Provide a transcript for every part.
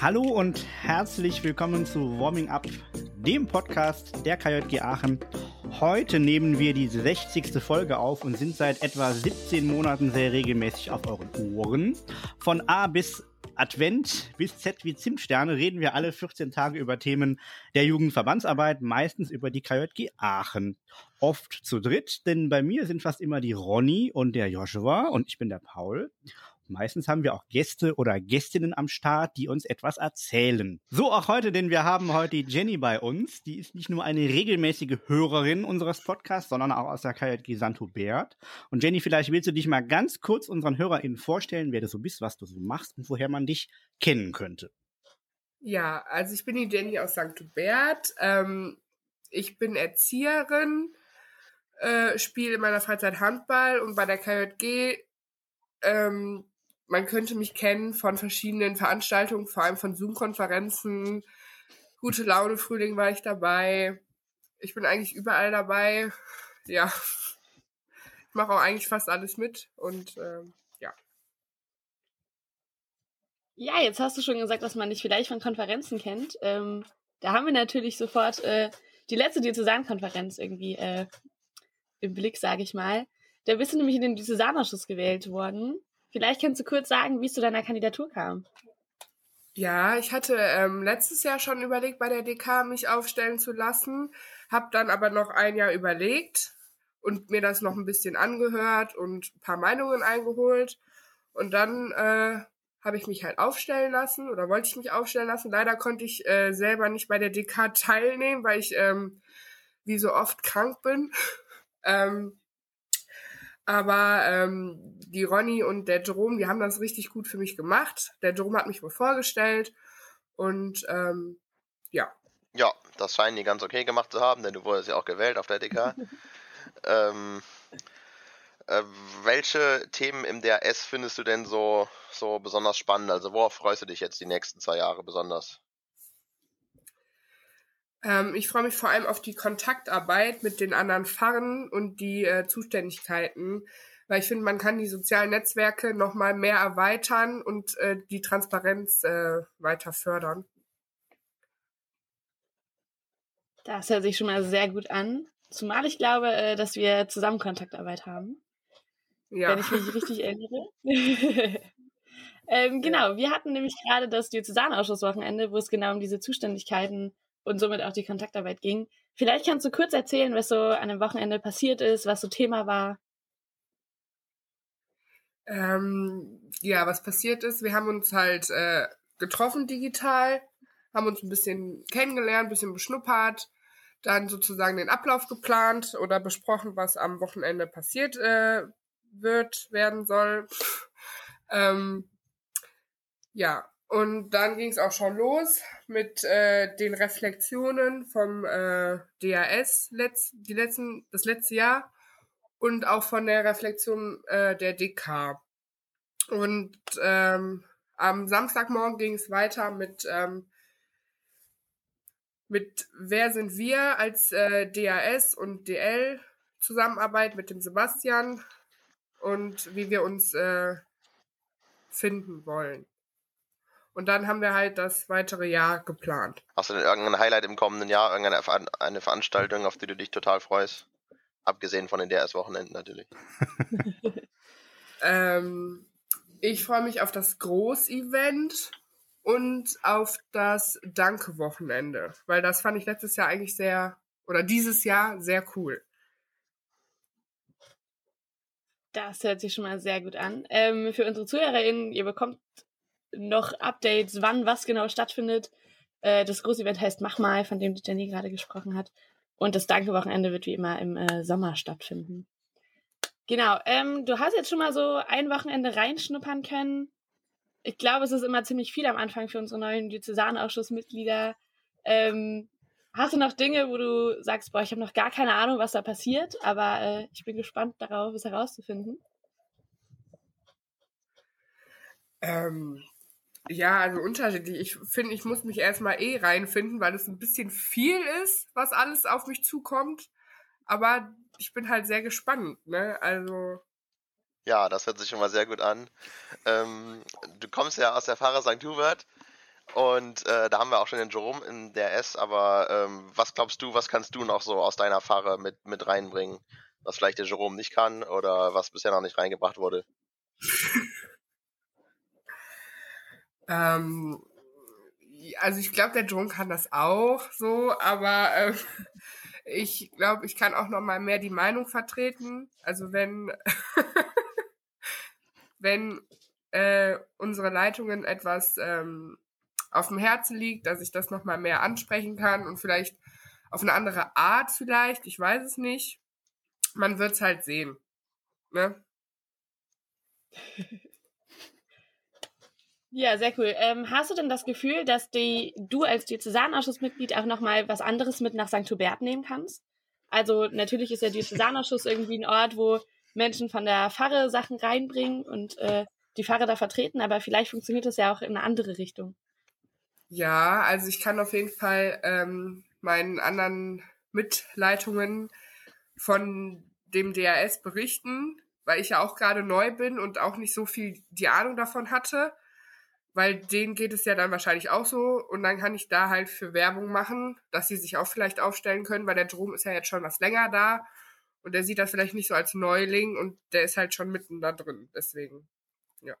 Hallo und herzlich willkommen zu Warming Up, dem Podcast der KJG Aachen. Heute nehmen wir die 60. Folge auf und sind seit etwa 17 Monaten sehr regelmäßig auf euren Ohren. Von A bis Advent bis Z wie Zimtsterne reden wir alle 14 Tage über Themen der Jugendverbandsarbeit, meistens über die KJG Aachen. Oft zu dritt, denn bei mir sind fast immer die Ronny und der Joshua und ich bin der Paul. Meistens haben wir auch Gäste oder Gästinnen am Start, die uns etwas erzählen. So auch heute, denn wir haben heute Jenny bei uns. Die ist nicht nur eine regelmäßige Hörerin unseres Podcasts, sondern auch aus der KJG St. Hubert. Und Jenny, vielleicht willst du dich mal ganz kurz unseren HörerInnen vorstellen, wer du so bist, was du so machst und woher man dich kennen könnte. Ja, also ich bin die Jenny aus St. Hubert. Ähm, ich bin Erzieherin, äh, spiele in meiner Freizeit Handball und bei der KJG ähm, man könnte mich kennen von verschiedenen Veranstaltungen, vor allem von Zoom-Konferenzen. Gute Laune Frühling war ich dabei. Ich bin eigentlich überall dabei. Ja. Ich mache auch eigentlich fast alles mit und ähm, ja. Ja, jetzt hast du schon gesagt, dass man dich vielleicht von Konferenzen kennt. Ähm, da haben wir natürlich sofort äh, die letzte Diözesankonferenz irgendwie äh, im Blick, sage ich mal. Da bist du nämlich in den Diözesanausschuss gewählt worden. Vielleicht kannst du kurz sagen, wie es zu deiner Kandidatur kam. Ja, ich hatte ähm, letztes Jahr schon überlegt, bei der DK mich aufstellen zu lassen, habe dann aber noch ein Jahr überlegt und mir das noch ein bisschen angehört und ein paar Meinungen eingeholt. Und dann äh, habe ich mich halt aufstellen lassen oder wollte ich mich aufstellen lassen. Leider konnte ich äh, selber nicht bei der DK teilnehmen, weil ich ähm, wie so oft krank bin. ähm, aber ähm, die Ronny und der Jerome, die haben das richtig gut für mich gemacht. Der Jerome hat mich wohl vorgestellt und ähm, ja. Ja, das scheinen die ganz okay gemacht zu haben, denn du wurdest ja auch gewählt auf der DK. ähm, äh, welche Themen im DRS findest du denn so, so besonders spannend? Also worauf freust du dich jetzt die nächsten zwei Jahre besonders? Ähm, ich freue mich vor allem auf die Kontaktarbeit mit den anderen Pfarren und die äh, Zuständigkeiten, weil ich finde, man kann die sozialen Netzwerke noch mal mehr erweitern und äh, die Transparenz äh, weiter fördern. Das hört sich schon mal sehr gut an. Zumal ich glaube, äh, dass wir zusammen Kontaktarbeit haben. Ja. Wenn ich mich richtig erinnere. ähm, genau, wir hatten nämlich gerade das Diözesanausschusswochenende, wo es genau um diese Zuständigkeiten und somit auch die Kontaktarbeit ging. Vielleicht kannst du kurz erzählen, was so an dem Wochenende passiert ist, was so Thema war. Ähm, ja, was passiert ist, wir haben uns halt äh, getroffen digital, haben uns ein bisschen kennengelernt, ein bisschen beschnuppert, dann sozusagen den Ablauf geplant oder besprochen, was am Wochenende passiert äh, wird, werden soll. ähm, ja, und dann ging es auch schon los mit äh, den Reflexionen vom äh, DAS letzt, die letzten, das letzte Jahr und auch von der Reflexion äh, der DK. Und ähm, am Samstagmorgen ging es weiter mit ähm, mit wer sind wir als äh, DAS und DL Zusammenarbeit mit dem Sebastian und wie wir uns äh, finden wollen. Und dann haben wir halt das weitere Jahr geplant. Hast du denn irgendein Highlight im kommenden Jahr, irgendeine eine Veranstaltung, auf die du dich total freust? Abgesehen von den DRS-Wochenenden natürlich. ähm, ich freue mich auf das Großevent und auf das Danke-Wochenende, weil das fand ich letztes Jahr eigentlich sehr, oder dieses Jahr sehr cool. Das hört sich schon mal sehr gut an. Ähm, für unsere ZuhörerInnen, ihr bekommt noch Updates, wann was genau stattfindet. Äh, das große Event heißt Mach mal, von dem die Jenny gerade gesprochen hat. Und das Danke-Wochenende wird wie immer im äh, Sommer stattfinden. Genau, ähm, du hast jetzt schon mal so ein Wochenende reinschnuppern können. Ich glaube, es ist immer ziemlich viel am Anfang für unsere neuen Diözesanausschussmitglieder. Ähm, hast du noch Dinge, wo du sagst, boah, ich habe noch gar keine Ahnung, was da passiert, aber äh, ich bin gespannt darauf, es herauszufinden? Ähm, ja, also unterschiedlich. Ich finde, ich muss mich erstmal eh reinfinden, weil es ein bisschen viel ist, was alles auf mich zukommt. Aber ich bin halt sehr gespannt, ne? Also, Ja, das hört sich schon mal sehr gut an. Ähm, du kommst ja aus der Fahrer St. Hubert und äh, da haben wir auch schon den Jerome in der S, aber ähm, was glaubst du, was kannst du noch so aus deiner Fahrer mit, mit reinbringen, was vielleicht der Jerome nicht kann oder was bisher noch nicht reingebracht wurde? ähm, also ich glaube, der Jerome kann das auch so, aber äh, ich glaube, ich kann auch noch mal mehr die Meinung vertreten. Also wenn wenn äh, unsere Leitungen etwas ähm, auf dem Herzen liegt, dass ich das noch mal mehr ansprechen kann und vielleicht auf eine andere Art vielleicht, ich weiß es nicht. Man wird es halt sehen. Ne? Ja, sehr cool. Ähm, hast du denn das Gefühl, dass die, du als Diözesanausschussmitglied auch nochmal was anderes mit nach St. Hubert nehmen kannst? Also natürlich ist der Diözesanausschuss irgendwie ein Ort, wo Menschen von der Pfarre Sachen reinbringen und äh, die Pfarre da vertreten, aber vielleicht funktioniert das ja auch in eine andere Richtung. Ja, also ich kann auf jeden Fall ähm, meinen anderen Mitleitungen von dem DRS berichten, weil ich ja auch gerade neu bin und auch nicht so viel die Ahnung davon hatte weil denen geht es ja dann wahrscheinlich auch so und dann kann ich da halt für Werbung machen, dass sie sich auch vielleicht aufstellen können, weil der Drum ist ja jetzt schon was länger da und der sieht das vielleicht nicht so als Neuling und der ist halt schon mitten da drin, deswegen, ja.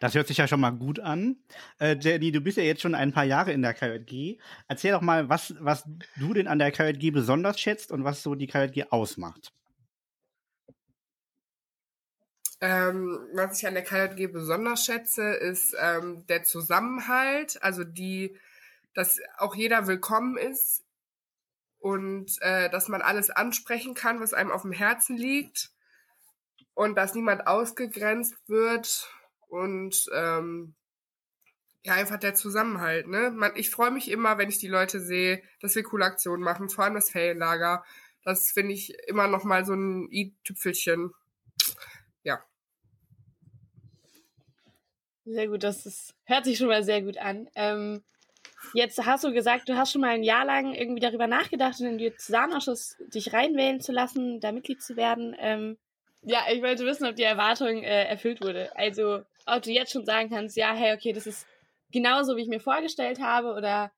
Das hört sich ja schon mal gut an. Äh, Jenny, du bist ja jetzt schon ein paar Jahre in der KJG. Erzähl doch mal, was, was du denn an der KJG besonders schätzt und was so die KJG ausmacht. Ähm, was ich an der KJG besonders schätze, ist ähm, der Zusammenhalt, also die, dass auch jeder willkommen ist und äh, dass man alles ansprechen kann, was einem auf dem Herzen liegt und dass niemand ausgegrenzt wird und ähm, ja, einfach der Zusammenhalt, ne? Man, ich freue mich immer, wenn ich die Leute sehe, dass wir coole Aktionen machen, vor allem das Ferienlager. Das finde ich immer noch mal so ein i-Tüpfelchen. Ja. Sehr gut, das ist, hört sich schon mal sehr gut an. Ähm, jetzt hast du gesagt, du hast schon mal ein Jahr lang irgendwie darüber nachgedacht, in den Diözesanausschuss dich reinwählen zu lassen, da Mitglied zu werden. Ähm, ja, ich wollte wissen, ob die Erwartung äh, erfüllt wurde. Also, ob du jetzt schon sagen kannst, ja, hey, okay, das ist genauso, wie ich mir vorgestellt habe, oder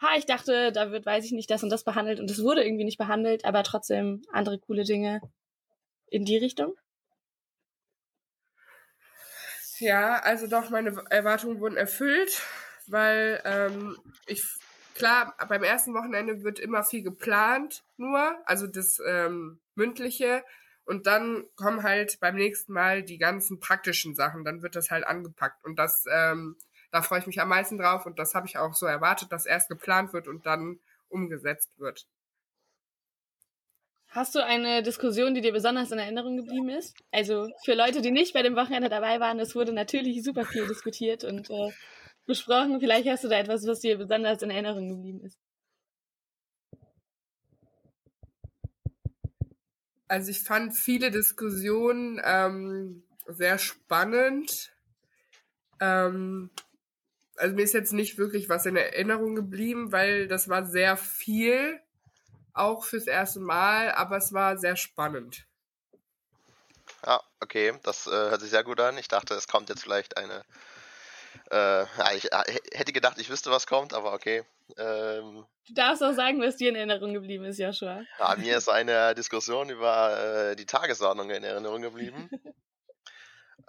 ha, ich dachte, da wird, weiß ich nicht, das und das behandelt und es wurde irgendwie nicht behandelt, aber trotzdem andere coole Dinge in die Richtung? Ja, also doch, meine Erwartungen wurden erfüllt, weil ähm, ich, klar, beim ersten Wochenende wird immer viel geplant, nur, also das ähm, mündliche. Und dann kommen halt beim nächsten Mal die ganzen praktischen Sachen, dann wird das halt angepackt. Und das, ähm, da freue ich mich am meisten drauf und das habe ich auch so erwartet, dass erst geplant wird und dann umgesetzt wird. Hast du eine Diskussion, die dir besonders in Erinnerung geblieben ist? Also für Leute, die nicht bei dem Wochenende dabei waren, es wurde natürlich super viel diskutiert und äh, besprochen. Vielleicht hast du da etwas, was dir besonders in Erinnerung geblieben ist. Also ich fand viele Diskussionen ähm, sehr spannend. Ähm, also mir ist jetzt nicht wirklich was in Erinnerung geblieben, weil das war sehr viel auch fürs erste Mal, aber es war sehr spannend. Ja, okay, das äh, hört sich sehr gut an. Ich dachte, es kommt jetzt vielleicht eine. Äh, ja, ich äh, hätte gedacht, ich wüsste, was kommt, aber okay. Ähm, du darfst auch sagen, was dir in Erinnerung geblieben ist, Joshua. Ja, mir ist eine Diskussion über äh, die Tagesordnung in Erinnerung geblieben.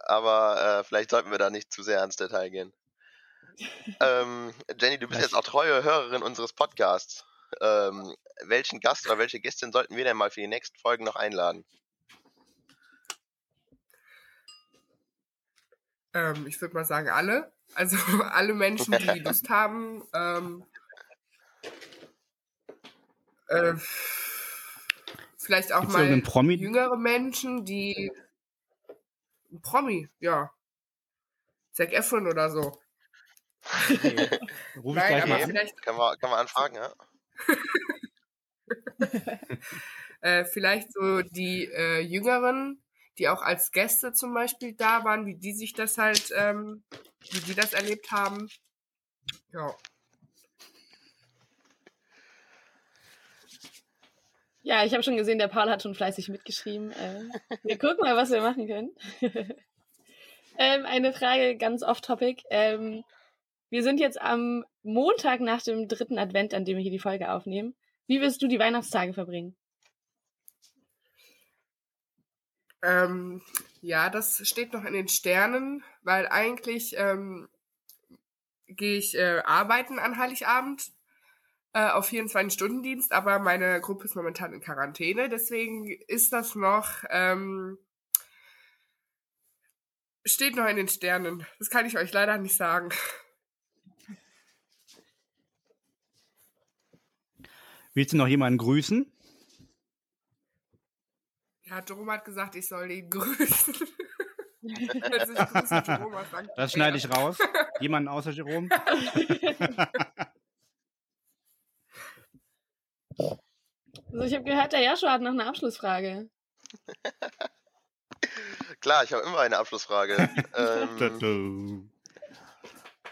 aber äh, vielleicht sollten wir da nicht zu sehr ins Detail gehen. ähm, Jenny, du bist jetzt auch treue Hörerin unseres Podcasts ähm, welchen Gast oder welche Gästin sollten wir denn mal für die nächsten Folgen noch einladen? Ähm, ich würde mal sagen, alle. Also alle Menschen, die Lust haben. Ähm, äh, vielleicht auch Gibt's mal Promi? jüngere Menschen, die. Ein Promi, ja. Zac Efron oder so. Okay. Nein, aber vielleicht. Kann man, kann man anfragen, ja? äh, vielleicht so die äh, Jüngeren, die auch als Gäste zum Beispiel da waren, wie die sich das halt, ähm, wie die das erlebt haben. Ja. Ja, ich habe schon gesehen, der Paul hat schon fleißig mitgeschrieben. Äh, wir gucken mal, was wir machen können. ähm, eine Frage ganz off-topic. Ähm, wir sind jetzt am Montag nach dem dritten Advent, an dem wir hier die Folge aufnehmen. Wie wirst du die Weihnachtstage verbringen? Ähm, ja, das steht noch in den Sternen, weil eigentlich ähm, gehe ich äh, arbeiten an Heiligabend äh, auf 24-Stunden-Dienst, aber meine Gruppe ist momentan in Quarantäne, deswegen ist das noch, ähm, steht noch in den Sternen. Das kann ich euch leider nicht sagen. Willst du noch jemanden grüßen? Ja, Jerome hat gesagt, ich soll ihn grüßen. Jerome. Das schneide ich raus. Jemanden außer Jerome? Also ich habe gehört, der Joshua hat noch eine Abschlussfrage. Klar, ich habe immer eine Abschlussfrage. ähm,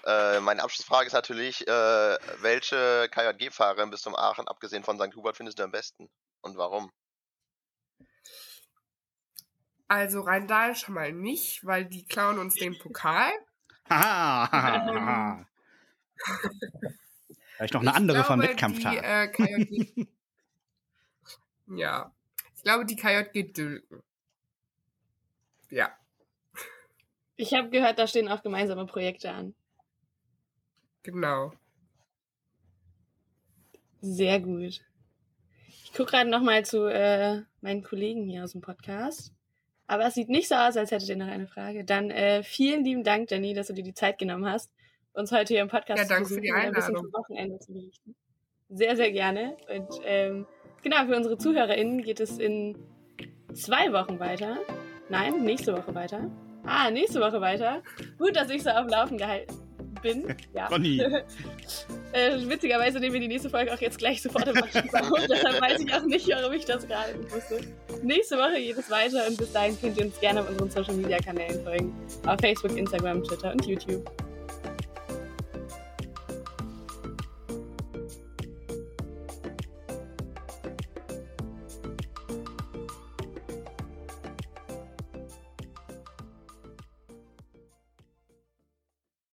äh, meine Abschlussfrage ist natürlich, äh, welche KJG-Fahrerin bis zum Aachen, abgesehen von St. Hubert, findest du am besten? Und warum? Also Rheindal schon mal nicht, weil die klauen uns den Pokal. Haha. Vielleicht noch eine Ich andere vom glaube, Wettkampftag. Die, äh, KJG ja, ich glaube, die KJG Dülken. Ja, Ich habe gehört, da stehen auch gemeinsame Projekte an. Genau. Sehr gut. Ich gucke gerade nochmal zu äh, meinen Kollegen hier aus dem Podcast. Aber es sieht nicht so aus, als hättet ihr noch eine Frage. Dann äh, vielen lieben Dank, Jenny, dass du dir die Zeit genommen hast, uns heute hier im Podcast Ja, danke zu für die besuchen ein bisschen vom Wochenende zu berichten. Sehr, sehr gerne. Und ähm, genau, für unsere ZuhörerInnen geht es in zwei Wochen weiter. Nein, nächste Woche weiter. Ah, nächste Woche weiter. Gut, dass ich so auf Laufen gehalten bin. Ja. Conny. Äh, witzigerweise nehmen wir die nächste Folge auch jetzt gleich sofort im Anschluss auf. Deshalb weiß ich auch nicht, warum ich das gerade wusste. Nächste Woche geht es weiter und bis dahin könnt ihr uns gerne auf unseren Social Media Kanälen folgen. Auf Facebook, Instagram, Twitter und YouTube.